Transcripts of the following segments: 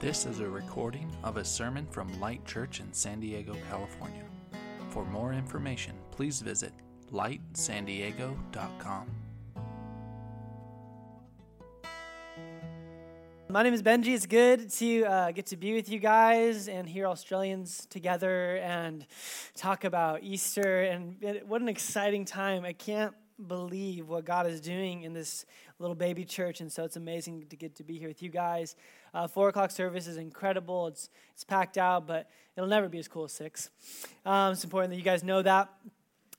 This is a recording of a sermon from Light Church in San Diego, California. For more information, please visit lightsandiego.com. My name is Benji. It's good to uh, get to be with you guys and hear Australians together and talk about Easter. And what an exciting time! I can't believe what God is doing in this little baby church, and so it's amazing to get to be here with you guys. Uh, four o'clock service is incredible. It's it's packed out, but it'll never be as cool as six. Um, it's important that you guys know that.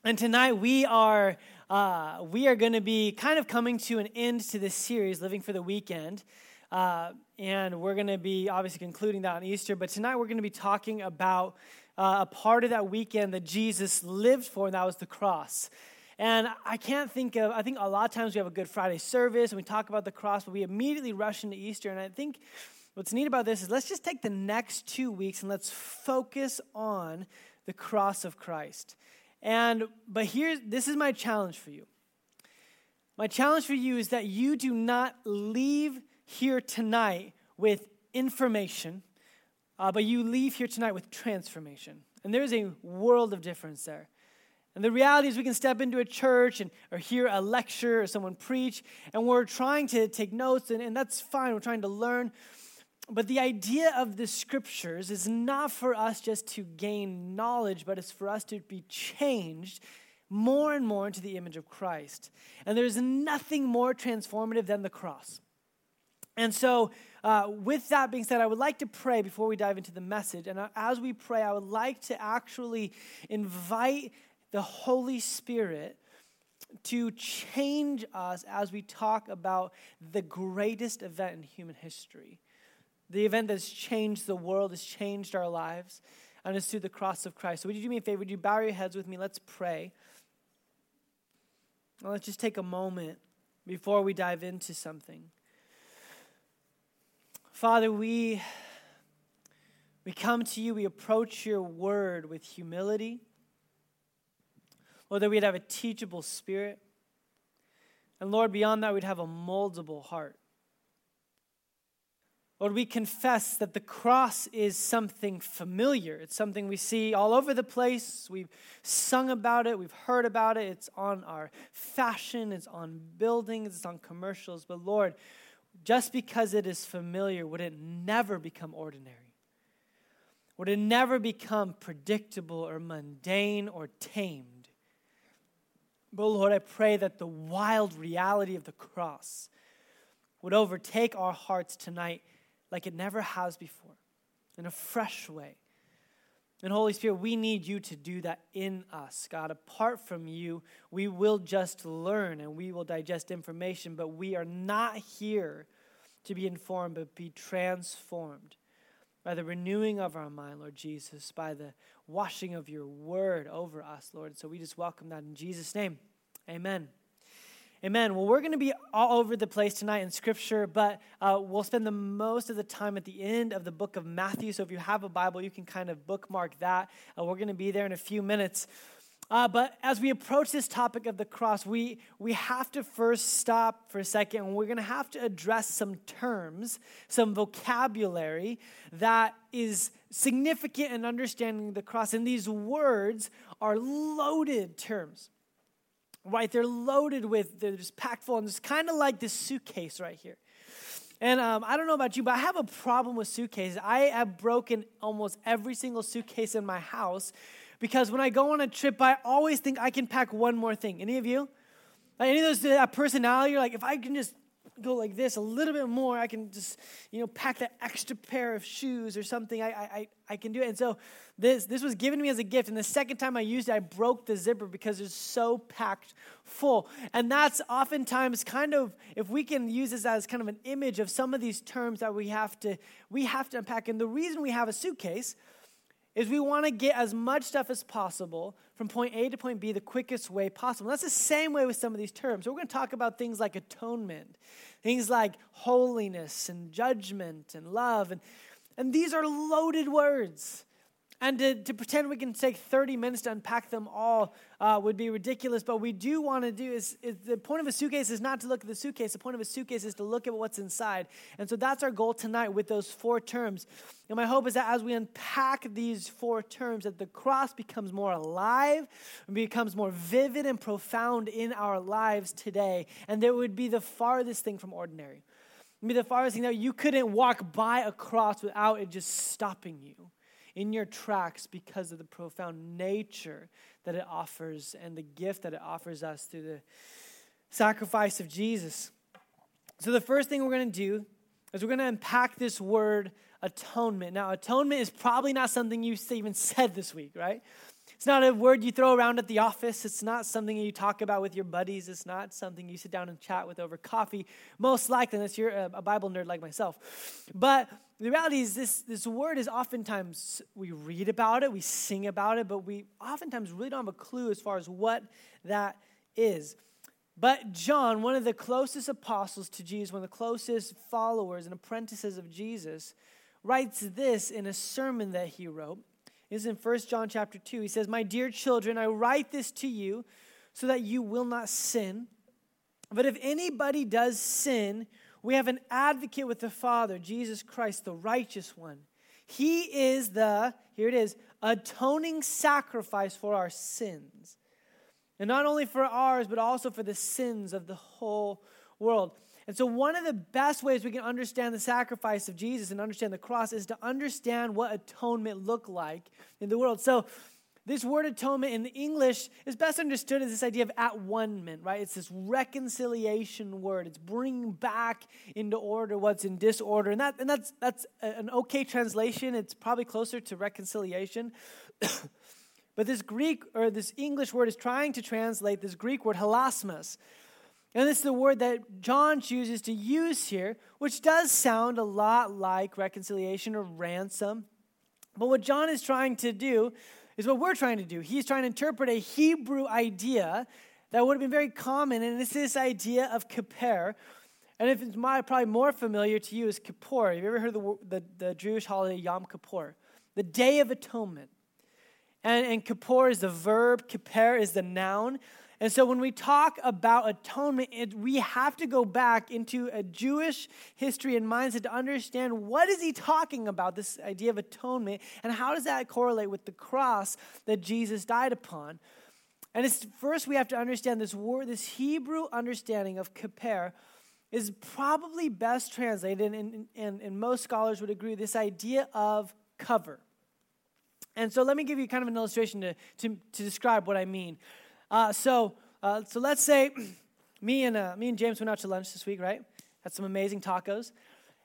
And tonight we are uh, we are going to be kind of coming to an end to this series, living for the weekend. Uh, and we're going to be obviously concluding that on Easter. But tonight we're going to be talking about uh, a part of that weekend that Jesus lived for, and that was the cross. And I can't think of, I think a lot of times we have a Good Friday service and we talk about the cross, but we immediately rush into Easter. And I think what's neat about this is let's just take the next two weeks and let's focus on the cross of Christ. And, but here's, this is my challenge for you. My challenge for you is that you do not leave here tonight with information, uh, but you leave here tonight with transformation. And there's a world of difference there. And the reality is, we can step into a church and, or hear a lecture or someone preach, and we're trying to take notes, and, and that's fine. We're trying to learn. But the idea of the scriptures is not for us just to gain knowledge, but it's for us to be changed more and more into the image of Christ. And there's nothing more transformative than the cross. And so, uh, with that being said, I would like to pray before we dive into the message. And uh, as we pray, I would like to actually invite the Holy Spirit to change us as we talk about the greatest event in human history. The event that's changed the world, has changed our lives, and it's through the cross of Christ. So, would you do me a favor? Would you bow your heads with me? Let's pray. Let's just take a moment before we dive into something. Father, we, we come to you, we approach your word with humility. Lord, that we'd have a teachable spirit. And Lord, beyond that, we'd have a moldable heart. Lord, we confess that the cross is something familiar. It's something we see all over the place. We've sung about it, we've heard about it. It's on our fashion, it's on buildings, it's on commercials. But Lord, just because it is familiar, would it never become ordinary? Would it never become predictable or mundane or tamed? But Lord, I pray that the wild reality of the cross would overtake our hearts tonight like it never has before, in a fresh way. And Holy Spirit, we need you to do that in us. God, apart from you, we will just learn and we will digest information, but we are not here to be informed, but be transformed by the renewing of our mind, Lord Jesus, by the washing of your word over us, Lord. So we just welcome that in Jesus' name. Amen. Amen. Well, we're going to be all over the place tonight in Scripture, but uh, we'll spend the most of the time at the end of the book of Matthew. So if you have a Bible, you can kind of bookmark that. Uh, we're going to be there in a few minutes. Uh, but as we approach this topic of the cross, we, we have to first stop for a second and we're going to have to address some terms, some vocabulary that is significant in understanding the cross. And these words are loaded terms, right? They're loaded with, they're just packed full. And it's kind of like this suitcase right here. And um, I don't know about you, but I have a problem with suitcases. I have broken almost every single suitcase in my house because when I go on a trip, I always think I can pack one more thing. Any of you? Like any of those that personality, you're like, if I can just go like this a little bit more, I can just, you know, pack that extra pair of shoes or something. I, I, I can do it. And so this, this was given to me as a gift. And the second time I used it, I broke the zipper because it's so packed full. And that's oftentimes kind of, if we can use this as kind of an image of some of these terms that we have to, we have to unpack. And the reason we have a suitcase is we want to get as much stuff as possible from point A to point B the quickest way possible. That's the same way with some of these terms. So we're going to talk about things like atonement, things like holiness and judgment and love. And, and these are loaded words. And to, to pretend we can take 30 minutes to unpack them all uh, would be ridiculous. But we do want to do is, is, the point of a suitcase is not to look at the suitcase. The point of a suitcase is to look at what's inside. And so that's our goal tonight with those four terms. And my hope is that as we unpack these four terms, that the cross becomes more alive and becomes more vivid and profound in our lives today. And that would be the farthest thing from ordinary. It would be the farthest thing that you couldn't walk by a cross without it just stopping you in your tracks because of the profound nature that it offers and the gift that it offers us through the sacrifice of Jesus. So, the first thing we're going to do is we're going to unpack this word atonement. Now, atonement is probably not something you even said this week, right? It's not a word you throw around at the office. It's not something you talk about with your buddies. It's not something you sit down and chat with over coffee, most likely, unless you're a Bible nerd like myself. But the reality is, this, this word is oftentimes, we read about it, we sing about it, but we oftentimes really don't have a clue as far as what that is. But John, one of the closest apostles to Jesus, one of the closest followers and apprentices of Jesus, writes this in a sermon that he wrote is in 1 John chapter 2. He says, My dear children, I write this to you so that you will not sin. But if anybody does sin, we have an advocate with the Father, Jesus Christ, the righteous one. He is the, here it is, atoning sacrifice for our sins. And not only for ours, but also for the sins of the whole world. And so, one of the best ways we can understand the sacrifice of Jesus and understand the cross is to understand what atonement looked like in the world. So, this word atonement in English is best understood as this idea of at one-ment, right? It's this reconciliation word. It's bringing back into order what's in disorder. And, that, and that's, that's an okay translation. It's probably closer to reconciliation. but this Greek or this English word is trying to translate this Greek word hilasmos, and this is the word that John chooses to use here, which does sound a lot like reconciliation or ransom. But what John is trying to do is what we're trying to do. He's trying to interpret a Hebrew idea that would have been very common, and it's this idea of kippur. And if it's my, probably more familiar to you is Kippur. Have you ever heard of the, the, the Jewish holiday Yom Kippur? The Day of Atonement. And, and Kippur is the verb, Kippur is the noun. And so when we talk about atonement, it, we have to go back into a Jewish history and mindset to understand what is he talking about, this idea of atonement, and how does that correlate with the cross that Jesus died upon. And it's first we have to understand this word, this Hebrew understanding of kippur is probably best translated, and, and, and most scholars would agree, this idea of cover. And so let me give you kind of an illustration to, to, to describe what I mean. Uh, so, uh, so let's say me and uh, me and James went out to lunch this week, right? Had some amazing tacos,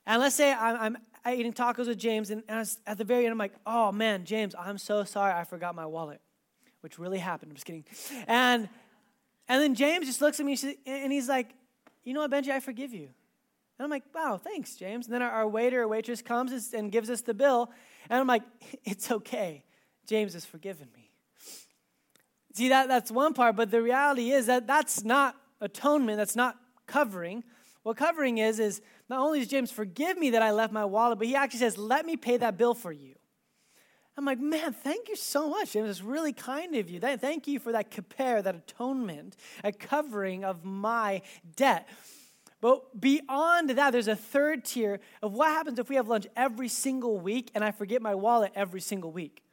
and let's say I'm, I'm eating tacos with James, and, and at the very end, I'm like, "Oh man, James, I'm so sorry, I forgot my wallet," which really happened. I'm just kidding. And and then James just looks at me and he's like, "You know what, Benji, I forgive you." And I'm like, wow, thanks, James. And then our, our waiter or waitress comes and gives us the bill. And I'm like, it's okay. James has forgiven me. See, that, that's one part, but the reality is that that's not atonement, that's not covering. What covering is, is not only does James forgive me that I left my wallet, but he actually says, let me pay that bill for you. I'm like, man, thank you so much, James. It's really kind of you. Thank you for that kippur, that atonement, a covering of my debt. But beyond that, there's a third tier of what happens if we have lunch every single week and I forget my wallet every single week.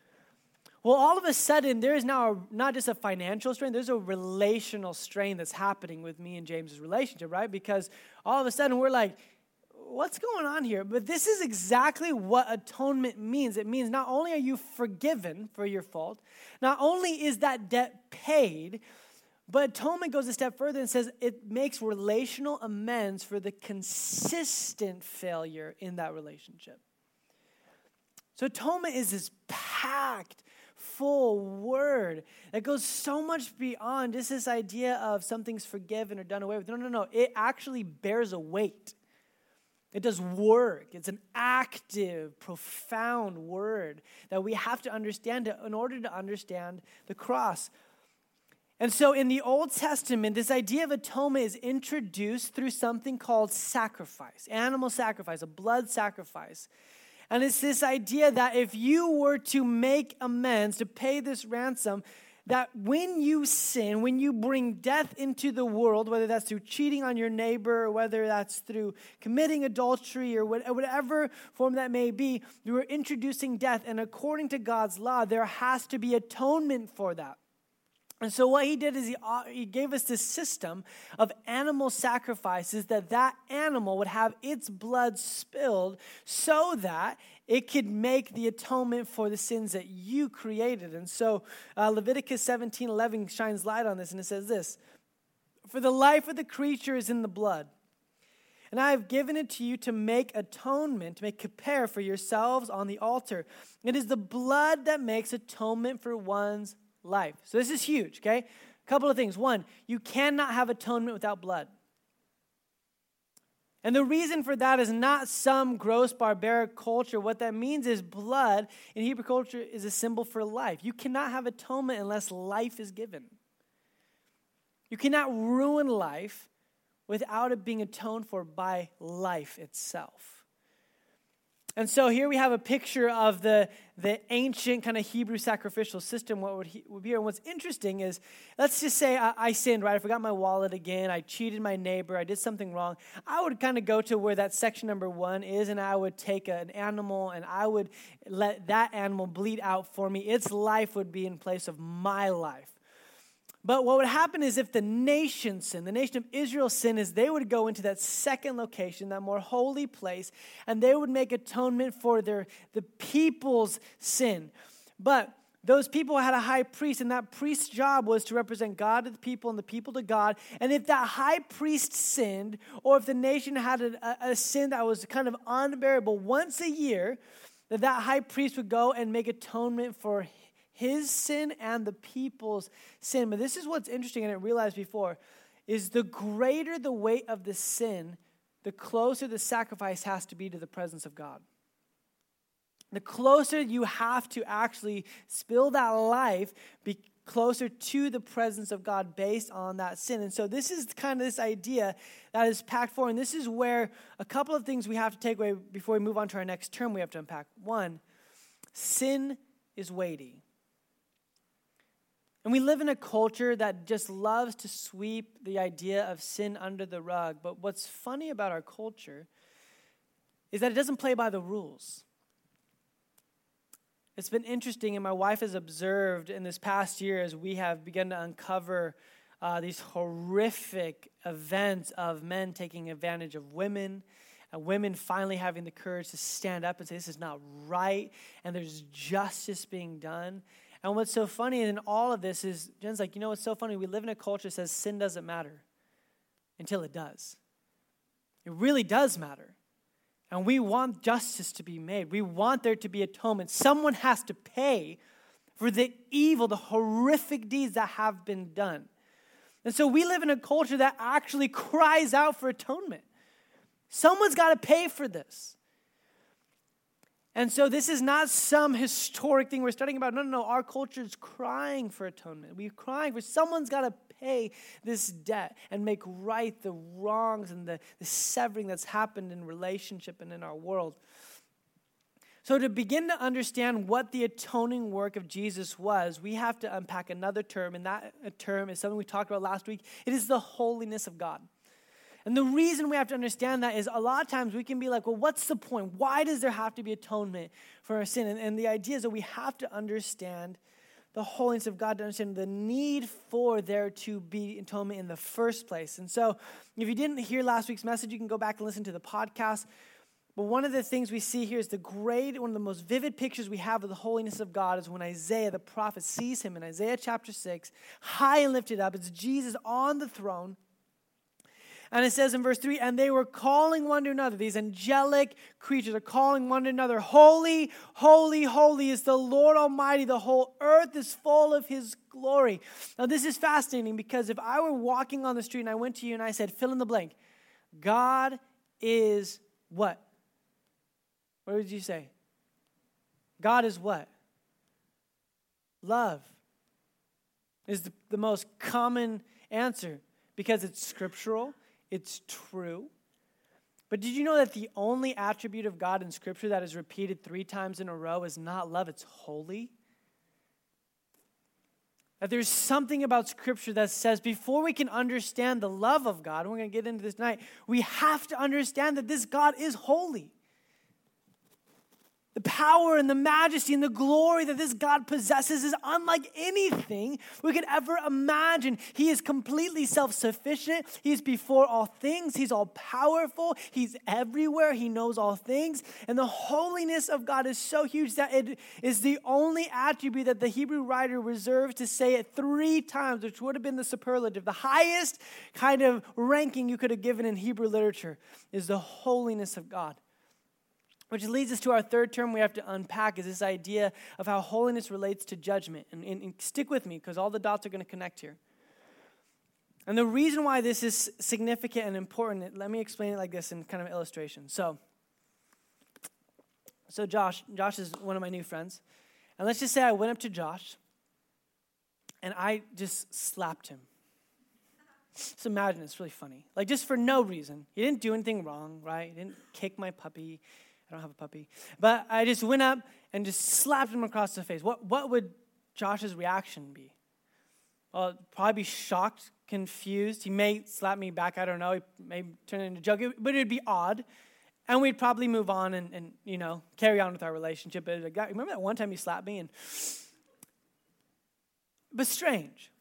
Well, all of a sudden, there is now a, not just a financial strain, there's a relational strain that's happening with me and James's relationship, right? Because all of a sudden, we're like, what's going on here? But this is exactly what atonement means. It means not only are you forgiven for your fault, not only is that debt paid, but atonement goes a step further and says it makes relational amends for the consistent failure in that relationship. So atonement is this packed full word that goes so much beyond just this idea of something's forgiven or done away with. No, no, no. It actually bears a weight. It does work. It's an active, profound word that we have to understand in order to understand the cross. And so in the Old Testament, this idea of atonement is introduced through something called sacrifice, animal sacrifice, a blood sacrifice. And it's this idea that if you were to make amends, to pay this ransom, that when you sin, when you bring death into the world, whether that's through cheating on your neighbor, or whether that's through committing adultery, or whatever form that may be, you are introducing death. And according to God's law, there has to be atonement for that. And so what he did is he, uh, he gave us this system of animal sacrifices that that animal would have its blood spilled so that it could make the atonement for the sins that you created. And so uh, Leviticus 17 11 shines light on this, and it says this For the life of the creature is in the blood. And I have given it to you to make atonement, to make kippur for yourselves on the altar. It is the blood that makes atonement for one's life. So this is huge, okay? A couple of things. One, you cannot have atonement without blood. And the reason for that is not some gross barbaric culture. What that means is blood in Hebrew culture is a symbol for life. You cannot have atonement unless life is given. You cannot ruin life without it being atoned for by life itself. And so here we have a picture of the, the ancient kind of Hebrew sacrificial system. What would, he, would be here? And what's interesting is, let's just say I, I, sinned, right? I forgot my wallet again. I cheated my neighbor. I did something wrong. I would kind of go to where that section number one is, and I would take an animal and I would let that animal bleed out for me. Its life would be in place of my life. But what would happen is if the nation sinned, the nation of Israel sinned, is they would go into that second location, that more holy place, and they would make atonement for their the people's sin. But those people had a high priest, and that priest's job was to represent God to the people and the people to God. And if that high priest sinned, or if the nation had a, a, sin that was kind of unbearable, once a year, that that high priest would go and make atonement for his sin and the people's sin. But this is what's interesting, and I realized before, is the greater the weight of the sin, the closer the sacrifice has to be to the presence of God. The closer you have to actually spill that life, be closer to the presence of God based on that sin. And so this is kind of this idea that is packed for, and this is where a couple of things we have to take away before we move on to our next term we have to unpack. One, sin is weighty. And we live in a culture that just loves to sweep the idea of sin under the rug. But what's funny about our culture is that it doesn't play by the rules. It's been interesting, and my wife has observed in this past year as we have begun to uncover uh, these horrific events of men taking advantage of women, and women finally having the courage to stand up and say, This is not right, and there's justice being done. And what's so funny in all of this is Jen's like, you know what's so funny? We live in a culture that says sin doesn't matter until it does. It really does matter. And we want justice to be made. We want there to be atonement. Someone has to pay for the evil, the horrific deeds that have been done. And so we live in a culture that actually cries out for atonement. Someone's got to pay for this. And so this is not some historic thing we're studying about. No, no, no. Our culture is crying for atonement. We're crying for someone's got to pay this debt and make right the wrongs and the, the severing that's happened in relationship and in our world. So, to begin to understand what the atoning work of Jesus was, we have to unpack another term, and that term is something we talked about last week. It is the holiness of God. And the reason we have to understand that is a lot of times we can be like, well, what's the point? Why does there have to be atonement for our sin? And, and the idea is that we have to understand the holiness of God to understand the need for there to be atonement in the first place. And so, if you didn't hear last week's message, you can go back and listen to the podcast. But one of the things we see here is the great, one of the most vivid pictures we have of the holiness of God is when Isaiah, the prophet, sees him in Isaiah chapter 6, high and lifted up. It's Jesus on the throne. And it says in verse 3 and they were calling one to another, these angelic creatures are calling one to another, Holy, holy, holy is the Lord Almighty. The whole earth is full of his glory. Now, this is fascinating because if I were walking on the street and I went to you and I said, fill in the blank, God is what? What would you say? God is what? Love is the, the most common answer because it's scriptural, it's true. But did you know that the only attribute of God in Scripture that is repeated three times in a row is not love, it's holy? That there's something about Scripture that says before we can understand the love of God, we're going to get into this tonight, we have to understand that this God is holy. The power and the majesty and the glory that this God possesses is unlike anything we could ever imagine. He is completely self sufficient. He's before all things. He's all powerful. He's everywhere. He knows all things. And the holiness of God is so huge that it is the only attribute that the Hebrew writer reserves to say it three times, which would have been the superlative. The highest kind of ranking you could have given in Hebrew literature is the holiness of God. Which leads us to our third term we have to unpack is this idea of how holiness relates to judgment. And, and, and stick with me because all the dots are going to connect here. And the reason why this is significant and important, let me explain it like this in kind of illustration. So, so Josh, Josh is one of my new friends. And let's just say I went up to Josh and I just slapped him. Just imagine it's really funny. Like just for no reason. He didn't do anything wrong, right? He didn't kick my puppy. I don't have a puppy. But I just went up and just slapped him across the face. What, what would Josh's reaction be? Well, probably be shocked, confused. He may slap me back. I don't know. He may turn it into a joke, but it'd be odd. And we'd probably move on and, and you know, carry on with our relationship. But like, remember that one time he slapped me? And but strange.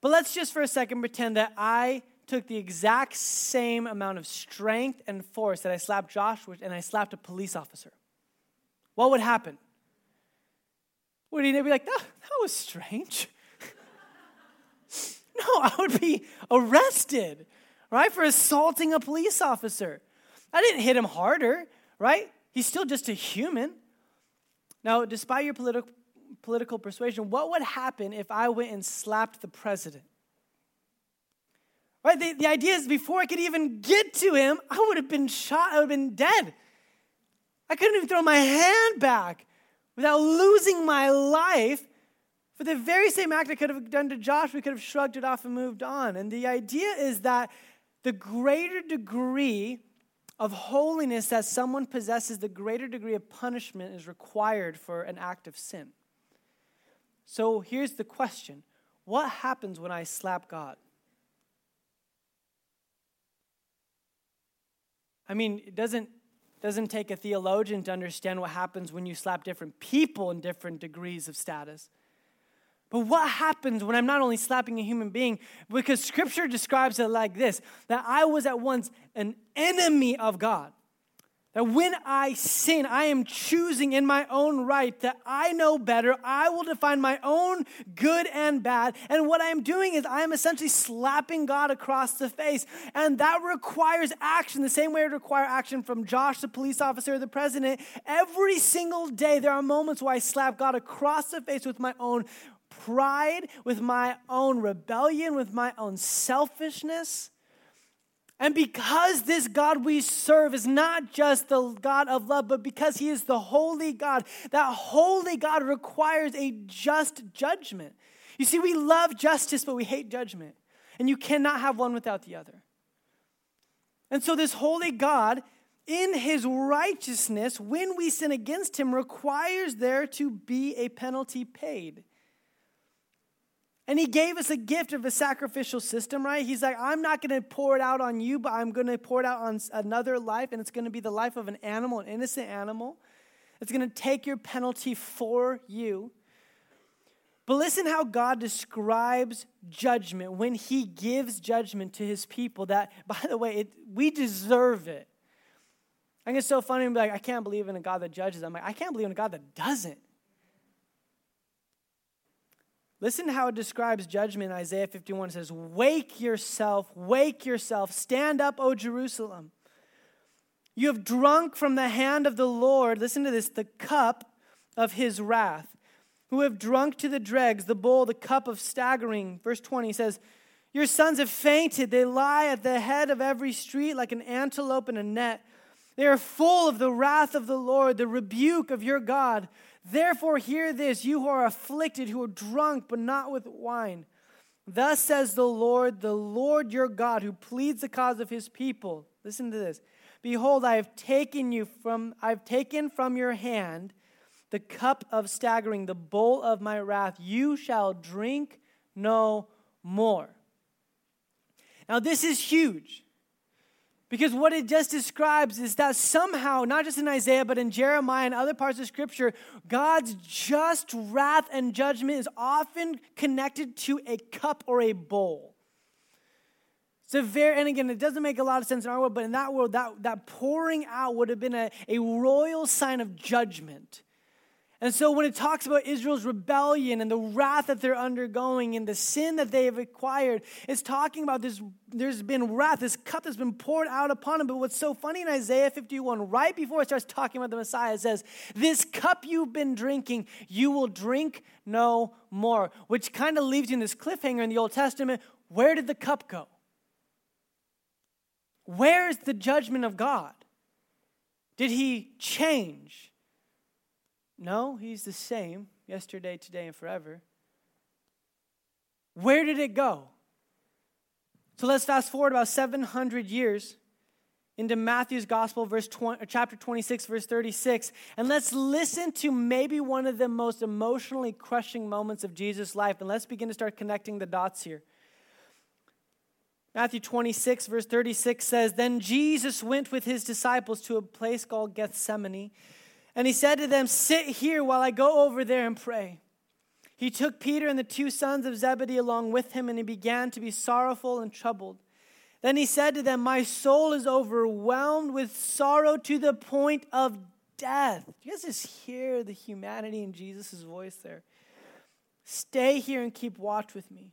But let's just for a second pretend that I took the exact same amount of strength and force that I slapped Josh with and I slapped a police officer, what would happen? Would he be like, that, that was strange? no, I would be arrested, right, for assaulting a police officer. I didn't hit him harder, right? He's still just a human. Now, despite your political political persuasion, what would happen if I went and slapped the president? Right? The, the idea is before I could even get to him, I would have been shot, I would have been dead. I couldn't even throw my hand back without losing my life. For the very same act I could have done to Josh, we could have shrugged it off and moved on. And the idea is that the greater degree of holiness that someone possesses, the greater degree of punishment is required for an act of sin. So here's the question What happens when I slap God? I mean, it doesn't, doesn't take a theologian to understand what happens when you slap different people in different degrees of status. But what happens when I'm not only slapping a human being, because scripture describes it like this that I was at once an enemy of God. That when I sin, I am choosing in my own right that I know better. I will define my own good and bad. And what I am doing is I am essentially slapping God across the face. And that requires action, the same way it requires action from Josh, the police officer, the president. Every single day, there are moments where I slap God across the face with my own pride, with my own rebellion, with my own selfishness. And because this God we serve is not just the God of love, but because he is the holy God, that holy God requires a just judgment. You see, we love justice, but we hate judgment. And you cannot have one without the other. And so, this holy God, in his righteousness, when we sin against him, requires there to be a penalty paid. And he gave us a gift of a sacrificial system, right? He's like, I'm not going to pour it out on you, but I'm going to pour it out on another life, and it's going to be the life of an animal, an innocent animal. It's going to take your penalty for you. But listen how God describes judgment when he gives judgment to his people that, by the way, it, we deserve it. I think it's so funny to be like, I can't believe in a God that judges. I'm like, I can't believe in a God that doesn't. Listen to how it describes judgment Isaiah 51. It says, Wake yourself, wake yourself, stand up, O Jerusalem. You have drunk from the hand of the Lord, listen to this, the cup of his wrath, who have drunk to the dregs the bowl, the cup of staggering. Verse 20 says, Your sons have fainted. They lie at the head of every street like an antelope in a net. They are full of the wrath of the Lord, the rebuke of your God. Therefore, hear this, you who are afflicted, who are drunk, but not with wine. Thus says the Lord, the Lord your God, who pleads the cause of his people. Listen to this. Behold, I have taken you from I've taken from your hand the cup of staggering, the bowl of my wrath. You shall drink no more. Now, this is huge. Because what it just describes is that somehow, not just in Isaiah, but in Jeremiah and other parts of Scripture, God's just wrath and judgment is often connected to a cup or a bowl. It's a very, and again, it doesn't make a lot of sense in our world, but in that world, that, that pouring out would have been a, a royal sign of judgment. And so when it talks about Israel's rebellion and the wrath that they're undergoing and the sin that they have acquired, it's talking about this there's been wrath, this cup that's been poured out upon them. But what's so funny in Isaiah 51, right before it starts talking about the Messiah, it says, This cup you've been drinking, you will drink no more. Which kind of leaves you in this cliffhanger in the Old Testament. Where did the cup go? Where's the judgment of God? Did he change? No, he's the same yesterday, today, and forever. Where did it go? So let's fast forward about 700 years into Matthew's Gospel, verse 20, uh, chapter 26, verse 36, and let's listen to maybe one of the most emotionally crushing moments of Jesus' life. And let's begin to start connecting the dots here. Matthew 26, verse 36 says, Then Jesus went with his disciples to a place called Gethsemane and he said to them, Sit here while I go over there and pray. He took Peter and the two sons of Zebedee along with him, and he began to be sorrowful and troubled. Then he said to them, My soul is overwhelmed with sorrow to the point of death. You guys just hear the humanity in Jesus' voice there? Stay here and keep watch with me.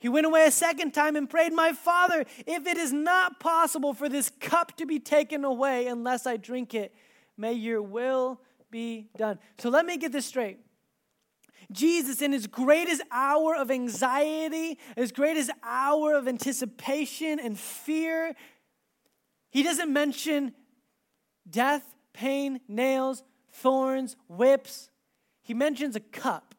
He went away a second time and prayed, My Father, if it is not possible for this cup to be taken away unless I drink it, may your will be done. So let me get this straight. Jesus, in his greatest hour of anxiety, his greatest hour of anticipation and fear, he doesn't mention death, pain, nails, thorns, whips. He mentions a cup.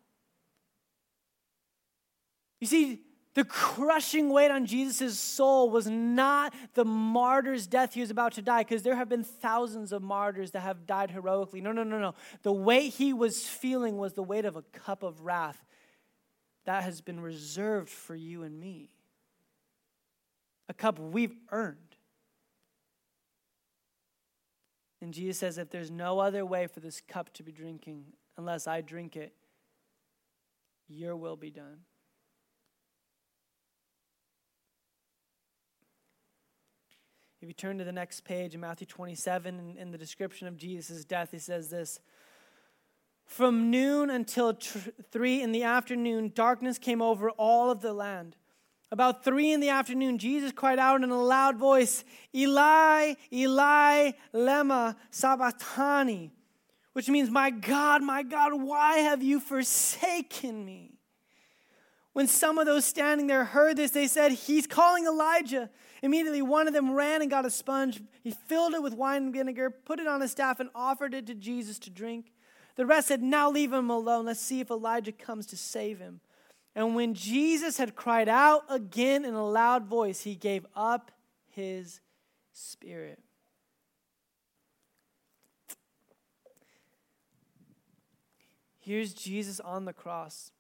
You see, the crushing weight on Jesus' soul was not the martyr's death he was about to die, because there have been thousands of martyrs that have died heroically. No, no, no, no. The weight he was feeling was the weight of a cup of wrath that has been reserved for you and me. A cup we've earned. And Jesus says, if there's no other way for this cup to be drinking unless I drink it, your will be done. If you turn to the next page in Matthew 27, in, in the description of Jesus' death, he says this From noon until tr- three in the afternoon, darkness came over all of the land. About three in the afternoon, Jesus cried out in a loud voice, Eli, Eli, lema sabachthani, which means, My God, my God, why have you forsaken me? When some of those standing there heard this, they said, He's calling Elijah. Immediately, one of them ran and got a sponge. He filled it with wine and vinegar, put it on a staff, and offered it to Jesus to drink. The rest said, Now leave him alone. Let's see if Elijah comes to save him. And when Jesus had cried out again in a loud voice, he gave up his spirit. Here's Jesus on the cross.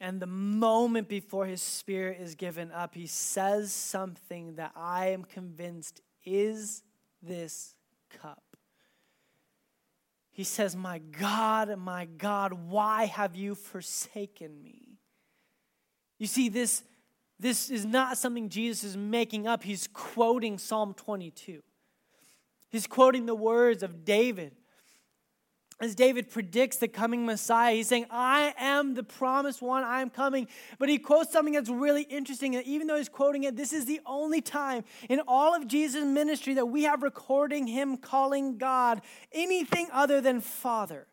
And the moment before his spirit is given up, he says something that I am convinced is this cup. He says, My God, my God, why have you forsaken me? You see, this, this is not something Jesus is making up. He's quoting Psalm 22. He's quoting the words of David as David predicts the coming Messiah, he's saying, I am the promised one, I am coming. But he quotes something that's really interesting. And even though he's quoting it, this is the only time in all of Jesus' ministry that we have recording him calling God anything other than Father.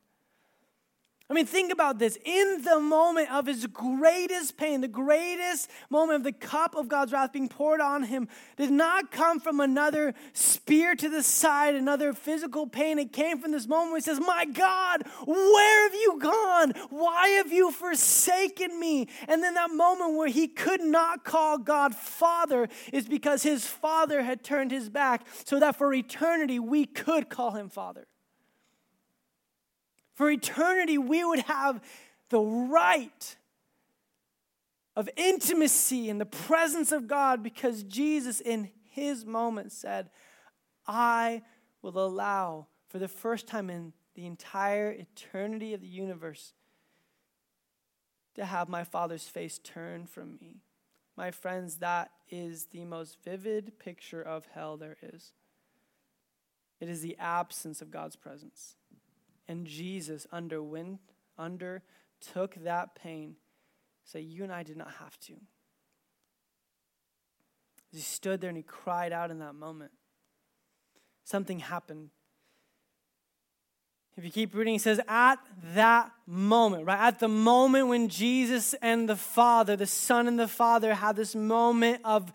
I mean, think about this. In the moment of his greatest pain, the greatest moment of the cup of God's wrath being poured on him, did not come from another spear to the side, another physical pain. It came from this moment where he says, My God, where have you gone? Why have you forsaken me? And then that moment where he could not call God Father is because his father had turned his back, so that for eternity we could call him Father. For eternity, we would have the right of intimacy in the presence of God because Jesus, in his moment, said, I will allow for the first time in the entire eternity of the universe to have my Father's face turned from me. My friends, that is the most vivid picture of hell there is. It is the absence of God's presence. And Jesus underwent, undertook that pain so you and I did not have to. He stood there and he cried out in that moment, something happened. If you keep reading, he says, at that moment, right? At the moment when Jesus and the Father, the Son and the Father, had this moment of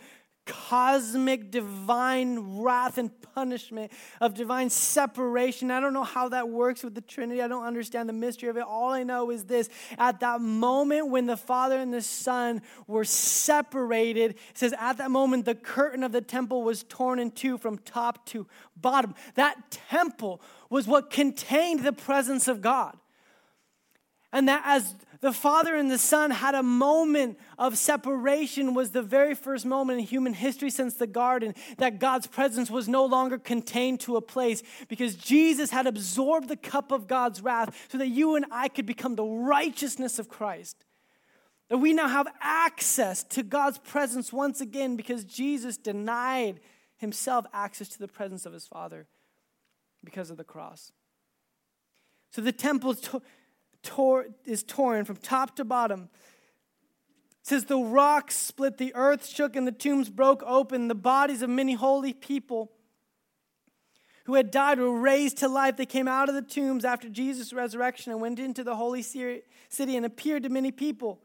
cosmic divine wrath and punishment, of divine separation. I don't know how that works with the Trinity. I don't understand the mystery of it. All I know is this at that moment when the Father and the Son were separated, it says, at that moment, the curtain of the temple was torn in two from top to bottom. That temple was what contained the presence of God. And that as the Father and the Son had a moment of separation was the very first moment in human history since the garden that God's presence was no longer contained to a place because Jesus had absorbed the cup of God's wrath so that you and I could become the righteousness of Christ. That we now have access to God's presence once again because Jesus denied himself access to the presence of his Father because of the cross. So the temple tore, is torn from top to bottom. It says, The rocks split, the earth shook, and the tombs broke open. The bodies of many holy people who had died were raised to life. They came out of the tombs after Jesus' resurrection and went into the holy city and appeared to many people.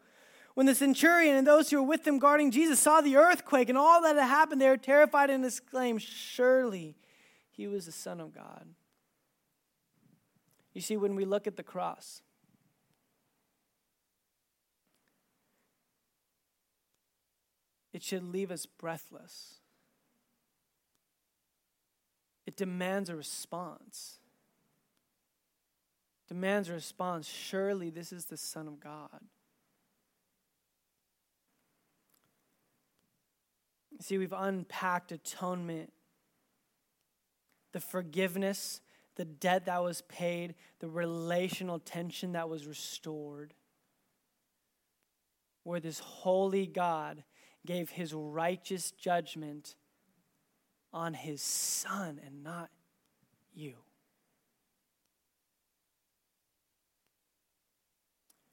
When the centurion and those who were with him guarding Jesus saw the earthquake and all that had happened, they were terrified and exclaimed, Surely he was the Son of God. You see, when we look at the cross, it should leave us breathless. It demands a response. Demands a response. Surely this is the Son of God. See, we've unpacked atonement, the forgiveness, the debt that was paid, the relational tension that was restored. Where this holy God gave his righteous judgment on his son and not you.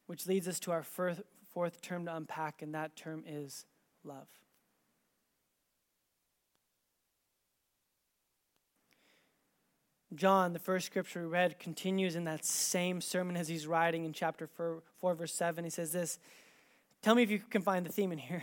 Which leads us to our fourth, term to unpack, and that term is love. John, the first scripture we read, continues in that same sermon as he's writing in chapter 4, 4, verse 7. He says this Tell me if you can find the theme in here.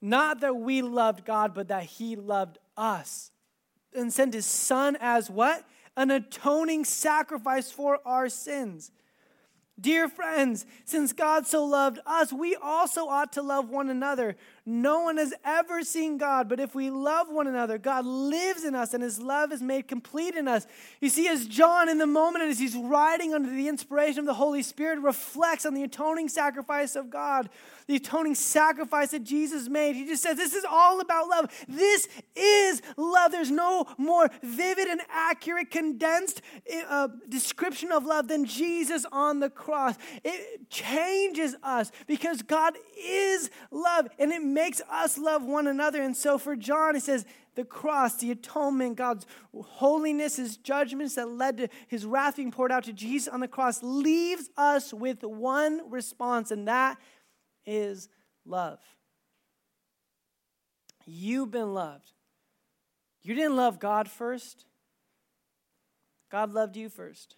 Not that we loved God, but that He loved us and sent His Son as what? An atoning sacrifice for our sins. Dear friends, since God so loved us, we also ought to love one another. No one has ever seen God, but if we love one another, God lives in us and his love is made complete in us. You see, as John, in the moment, as he's writing under the inspiration of the Holy Spirit, reflects on the atoning sacrifice of God, the atoning sacrifice that Jesus made, he just says, This is all about love. This is love. There's no more vivid and accurate, condensed uh, description of love than Jesus on the cross. It changes us because God is love and it makes us love one another. And so for John, he says, the cross, the atonement, God's holiness, his judgments that led to his wrath being poured out to Jesus on the cross leaves us with one response, and that is love. You've been loved. You didn't love God first, God loved you first.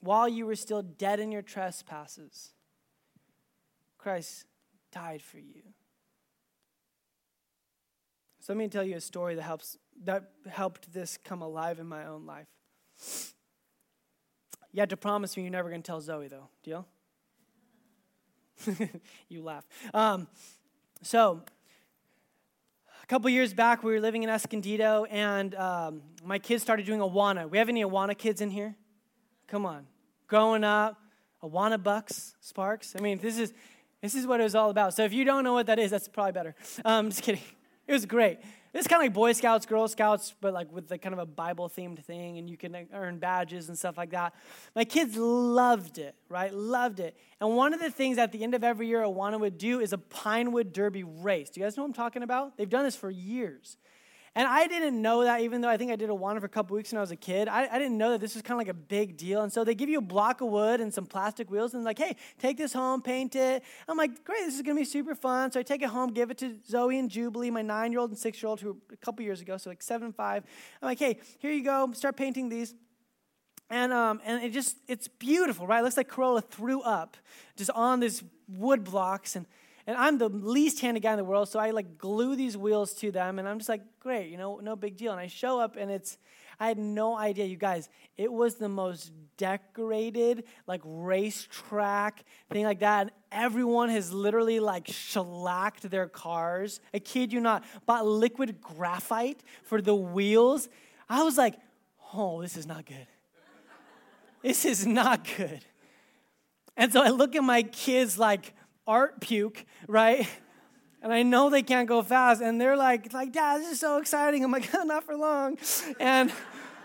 While you were still dead in your trespasses, Christ died for you. So let me tell you a story that helps that helped this come alive in my own life. You have to promise me you're never going to tell Zoe, though. Deal? you laugh. Um, so, a couple years back, we were living in Escondido, and um, my kids started doing Awana. We have any Awana kids in here? Come on. Growing up, Awana Bucks, Sparks. I mean, this is this is what it was all about. So if you don't know what that is, that's probably better. Um, just kidding. It was great. It's kind of like Boy Scouts, Girl Scouts, but like with the kind of a Bible themed thing, and you can earn badges and stuff like that. My kids loved it, right? Loved it. And one of the things at the end of every year Awana would do is a Pinewood Derby race. Do you guys know what I'm talking about? They've done this for years. And I didn't know that, even though I think I did Awana for a couple weeks when I was a kid. I, I didn't know that this was kind of like a big deal. And so they give you a block of wood and some plastic wheels and like, hey, take this home, paint it. I'm like, great, this is going to be super fun. So I take it home, give it to Zoe and Jubilee, my nine year old and six year old, who a couple years ago, so like seven and five. I'm like, hey, here you go, start painting these. And, um, and it just, it's beautiful, right? It looks like Crayola threw up just on these wood blocks. And, and I'm the least handed guy in the world, so I like glue these wheels to them, and I'm just like, great, you know, no big deal. And I show up, and it's, I had no idea, you guys, it was the most decorated, like racetrack thing like that. And everyone has literally like shellacked their cars. I kid you not, bought liquid graphite for the wheels. I was like, oh, this is not good. This is not good. And so I look at my kids like, art puke, right? And I know they can't go fast. And they're like, like, Dad, this is so exciting. I'm like, not for long. And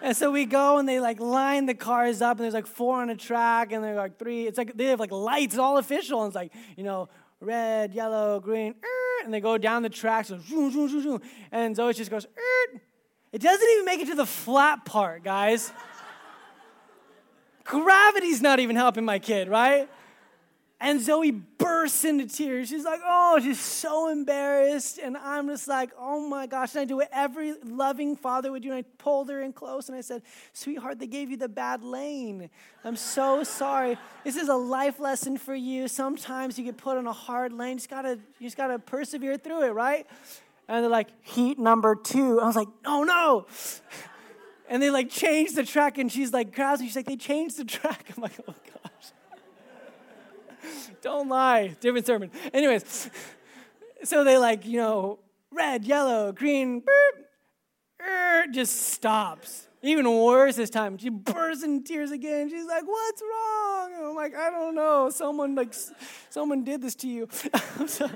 and so we go and they like line the cars up and there's like four on a track and they're like three. It's like they have like lights, all official. And it's like, you know, red, yellow, green, er, and they go down the track. So zoom, zoom, zoom, zoom. And Zoe just goes, er. it doesn't even make it to the flat part, guys. Gravity's not even helping my kid, right? And Zoe bursts into tears. She's like, oh, she's so embarrassed. And I'm just like, oh my gosh. And I do what every loving father would do. And I pulled her in close and I said, sweetheart, they gave you the bad lane. I'm so sorry. This is a life lesson for you. Sometimes you get put on a hard lane. You just gotta, you just gotta persevere through it, right? And they're like, heat number two. I was like, oh no. And they like changed the track and she's like, grabs me. She's like, they changed the track. I'm like, oh gosh. Don't lie. Different sermon. Anyways, so they like, you know, red, yellow, green, boop, er, just stops. Even worse this time. She bursts in tears again. She's like, "What's wrong?" And I'm like, "I don't know. Someone like, someone did this to you."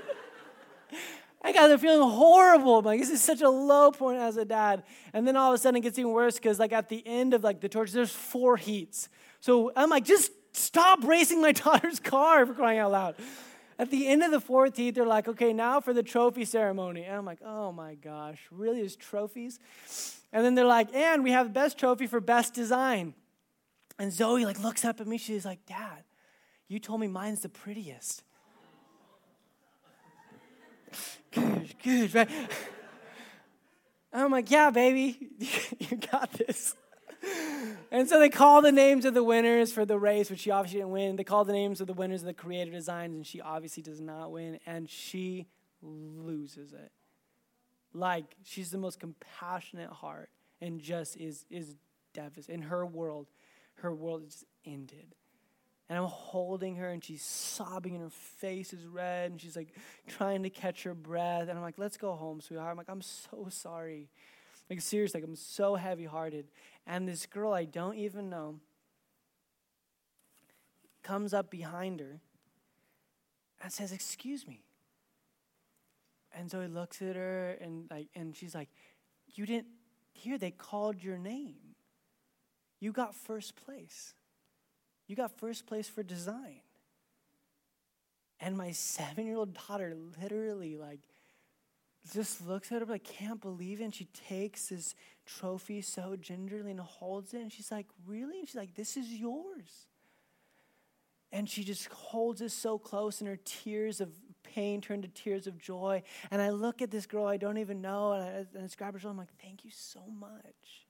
I got feeling horrible. I'm like, this is such a low point as a dad. And then all of a sudden it gets even worse because like at the end of like the torch, there's four heats. So I'm like, just Stop racing my daughter's car for crying out loud. At the end of the fourth heat, they're like, okay, now for the trophy ceremony. And I'm like, oh my gosh, really? Is trophies? And then they're like, and we have the best trophy for best design. And Zoe like looks up at me. She's like, Dad, you told me mine's the prettiest. good, good, right? I'm like, yeah, baby, you got this and so they call the names of the winners for the race, which she obviously didn't win. They call the names of the winners of the creator designs, and she obviously does not win, and she loses it. Like she's the most compassionate heart, and just is is devastated. In her world, her world just ended. And I'm holding her, and she's sobbing, and her face is red, and she's like trying to catch her breath. And I'm like, let's go home, sweetheart. I'm like, I'm so sorry. Like, seriously, like, I'm so heavy hearted. And this girl I don't even know comes up behind her and says, Excuse me. And so he looks at her and like and she's like, You didn't hear they called your name. You got first place. You got first place for design. And my seven year old daughter literally, like, just looks at her, like, can't believe it. And she takes this trophy so gingerly and holds it. And she's like, Really? And she's like, This is yours. And she just holds it so close, and her tears of pain turn to tears of joy. And I look at this girl I don't even know, and I, and I grab her shoulder. I'm like, Thank you so much.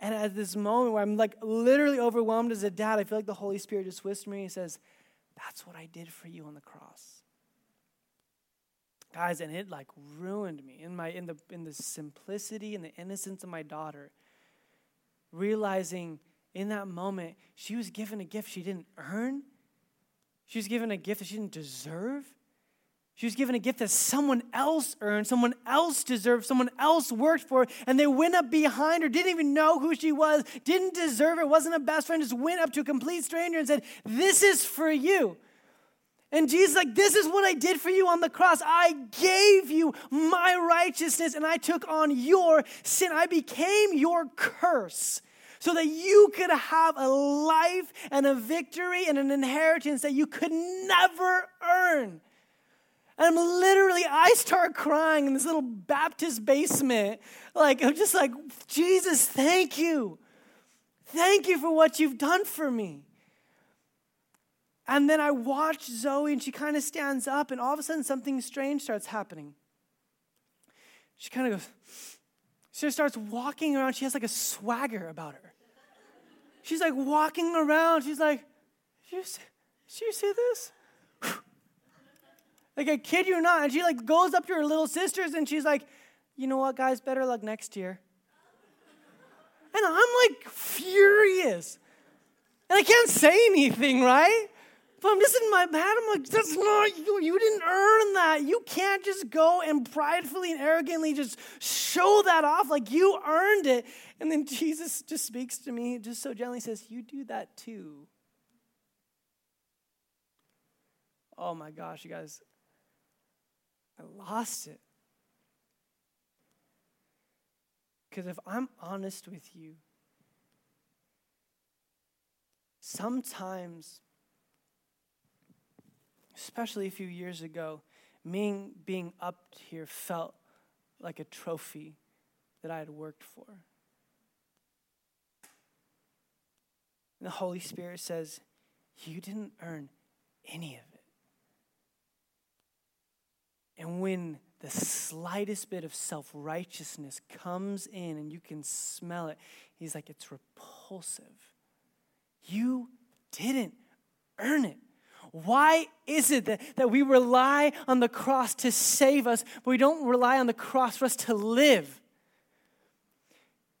And at this moment where I'm like literally overwhelmed as a dad, I feel like the Holy Spirit just whispers me and says, That's what I did for you on the cross. Guys, and it like ruined me in my in the in the simplicity and the innocence of my daughter. Realizing in that moment she was given a gift she didn't earn. She was given a gift that she didn't deserve. She was given a gift that someone else earned, someone else deserved, someone else worked for, and they went up behind her, didn't even know who she was, didn't deserve it, wasn't a best friend, just went up to a complete stranger and said, This is for you. And Jesus, like, this is what I did for you on the cross. I gave you my righteousness and I took on your sin. I became your curse so that you could have a life and a victory and an inheritance that you could never earn. And I'm literally, I start crying in this little Baptist basement. Like, I'm just like, Jesus, thank you. Thank you for what you've done for me. And then I watch Zoe and she kind of stands up, and all of a sudden something strange starts happening. She kind of goes, she starts walking around. She has like a swagger about her. She's like walking around. She's like, you see, you see this? Like I kid you not. And she like goes up to her little sisters and she's like, you know what, guys, better luck next year. And I'm like furious. And I can't say anything, right? But I'm just in my head, I'm like, that's not you. You didn't earn that. You can't just go and pridefully and arrogantly just show that off like you earned it. And then Jesus just speaks to me, just so gently says, You do that too. Oh my gosh, you guys. I lost it. Because if I'm honest with you, sometimes, especially a few years ago, me being up here felt like a trophy that I had worked for. And the Holy Spirit says, You didn't earn any of it. And when the slightest bit of self righteousness comes in and you can smell it, he's like, it's repulsive. You didn't earn it. Why is it that, that we rely on the cross to save us, but we don't rely on the cross for us to live?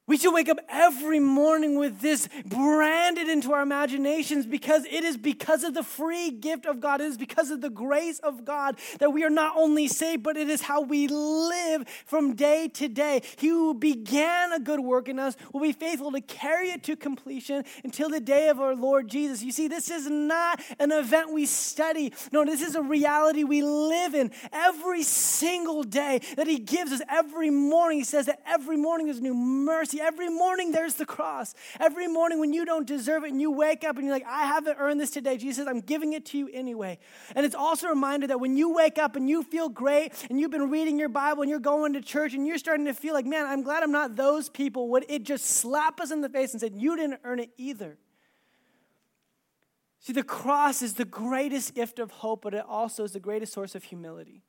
We should wake up every morning with this branded into our imaginations because it is because of the free gift of God. It is because of the grace of God that we are not only saved, but it is how we live from day to day. He who began a good work in us will be faithful to carry it to completion until the day of our Lord Jesus. You see, this is not an event we study. No, this is a reality we live in every single day that He gives us every morning. He says that every morning is new mercy Every morning there's the cross. Every morning when you don't deserve it and you wake up and you're like, I haven't earned this today, Jesus I'm giving it to you anyway. And it's also a reminder that when you wake up and you feel great and you've been reading your Bible and you're going to church and you're starting to feel like, man, I'm glad I'm not those people, would it just slap us in the face and said, You didn't earn it either. See, the cross is the greatest gift of hope, but it also is the greatest source of humility.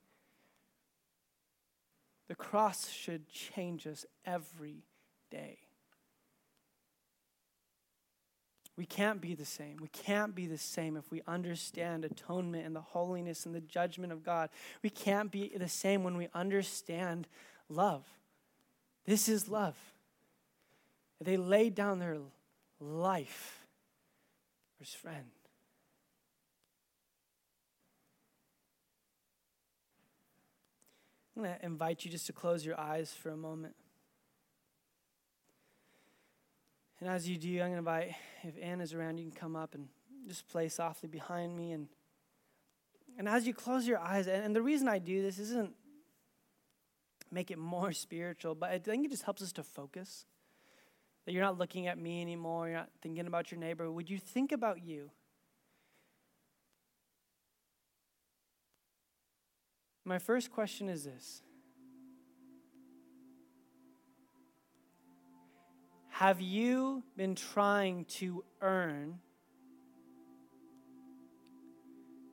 The cross should change us every day. We can't be the same. We can't be the same if we understand atonement and the holiness and the judgment of God. We can't be the same when we understand love. This is love. They laid down their life for his friend. I'm going to invite you just to close your eyes for a moment. And as you do, I'm going to invite, if Anna's around, you can come up and just play softly behind me. And, and as you close your eyes, and, and the reason I do this isn't make it more spiritual, but I think it just helps us to focus. That you're not looking at me anymore, you're not thinking about your neighbor. Would you think about you? My first question is this Have you been trying to earn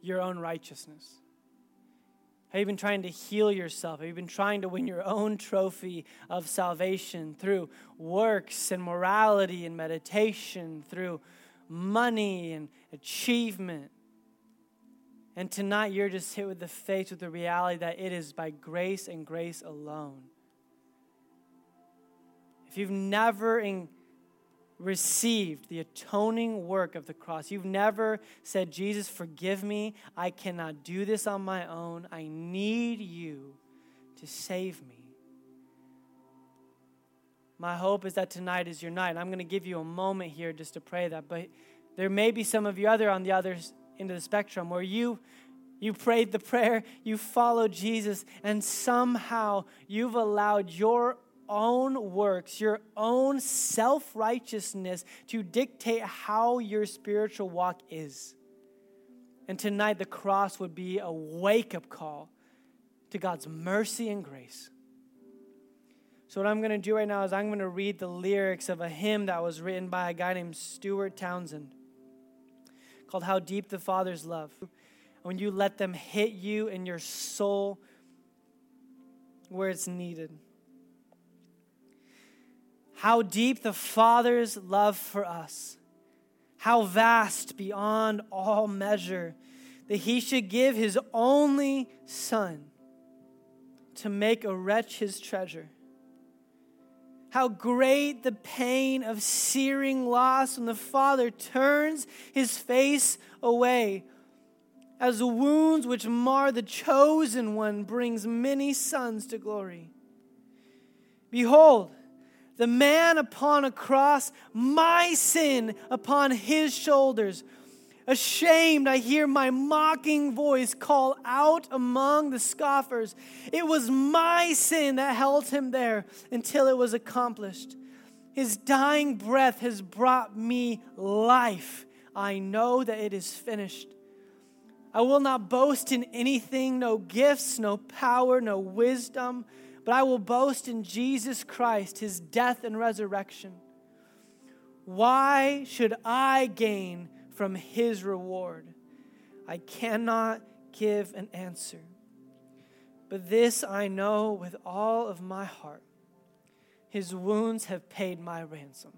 your own righteousness? Have you been trying to heal yourself? Have you been trying to win your own trophy of salvation through works and morality and meditation, through money and achievement? And tonight you're just hit with the face with the reality that it is by grace and grace alone. If you've never in, received the atoning work of the cross, you've never said, Jesus, forgive me. I cannot do this on my own. I need you to save me. My hope is that tonight is your night. I'm going to give you a moment here just to pray that. But there may be some of you other on the other end of the spectrum where you you prayed the prayer, you followed Jesus, and somehow you've allowed your own works, your own self righteousness to dictate how your spiritual walk is. And tonight, the cross would be a wake up call to God's mercy and grace. So, what I'm going to do right now is I'm going to read the lyrics of a hymn that was written by a guy named Stuart Townend called How Deep the Father's Love. When you let them hit you in your soul where it's needed how deep the Father's love for us, how vast beyond all measure that He should give His only Son to make a wretch His treasure. How great the pain of searing loss when the Father turns His face away as the wounds which mar the chosen one brings many sons to glory. Behold, the man upon a cross, my sin upon his shoulders. Ashamed, I hear my mocking voice call out among the scoffers. It was my sin that held him there until it was accomplished. His dying breath has brought me life. I know that it is finished. I will not boast in anything, no gifts, no power, no wisdom but I will boast in Jesus Christ, his death and resurrection. Why should I gain from his reward? I cannot give an answer. But this I know with all of my heart his wounds have paid my ransom.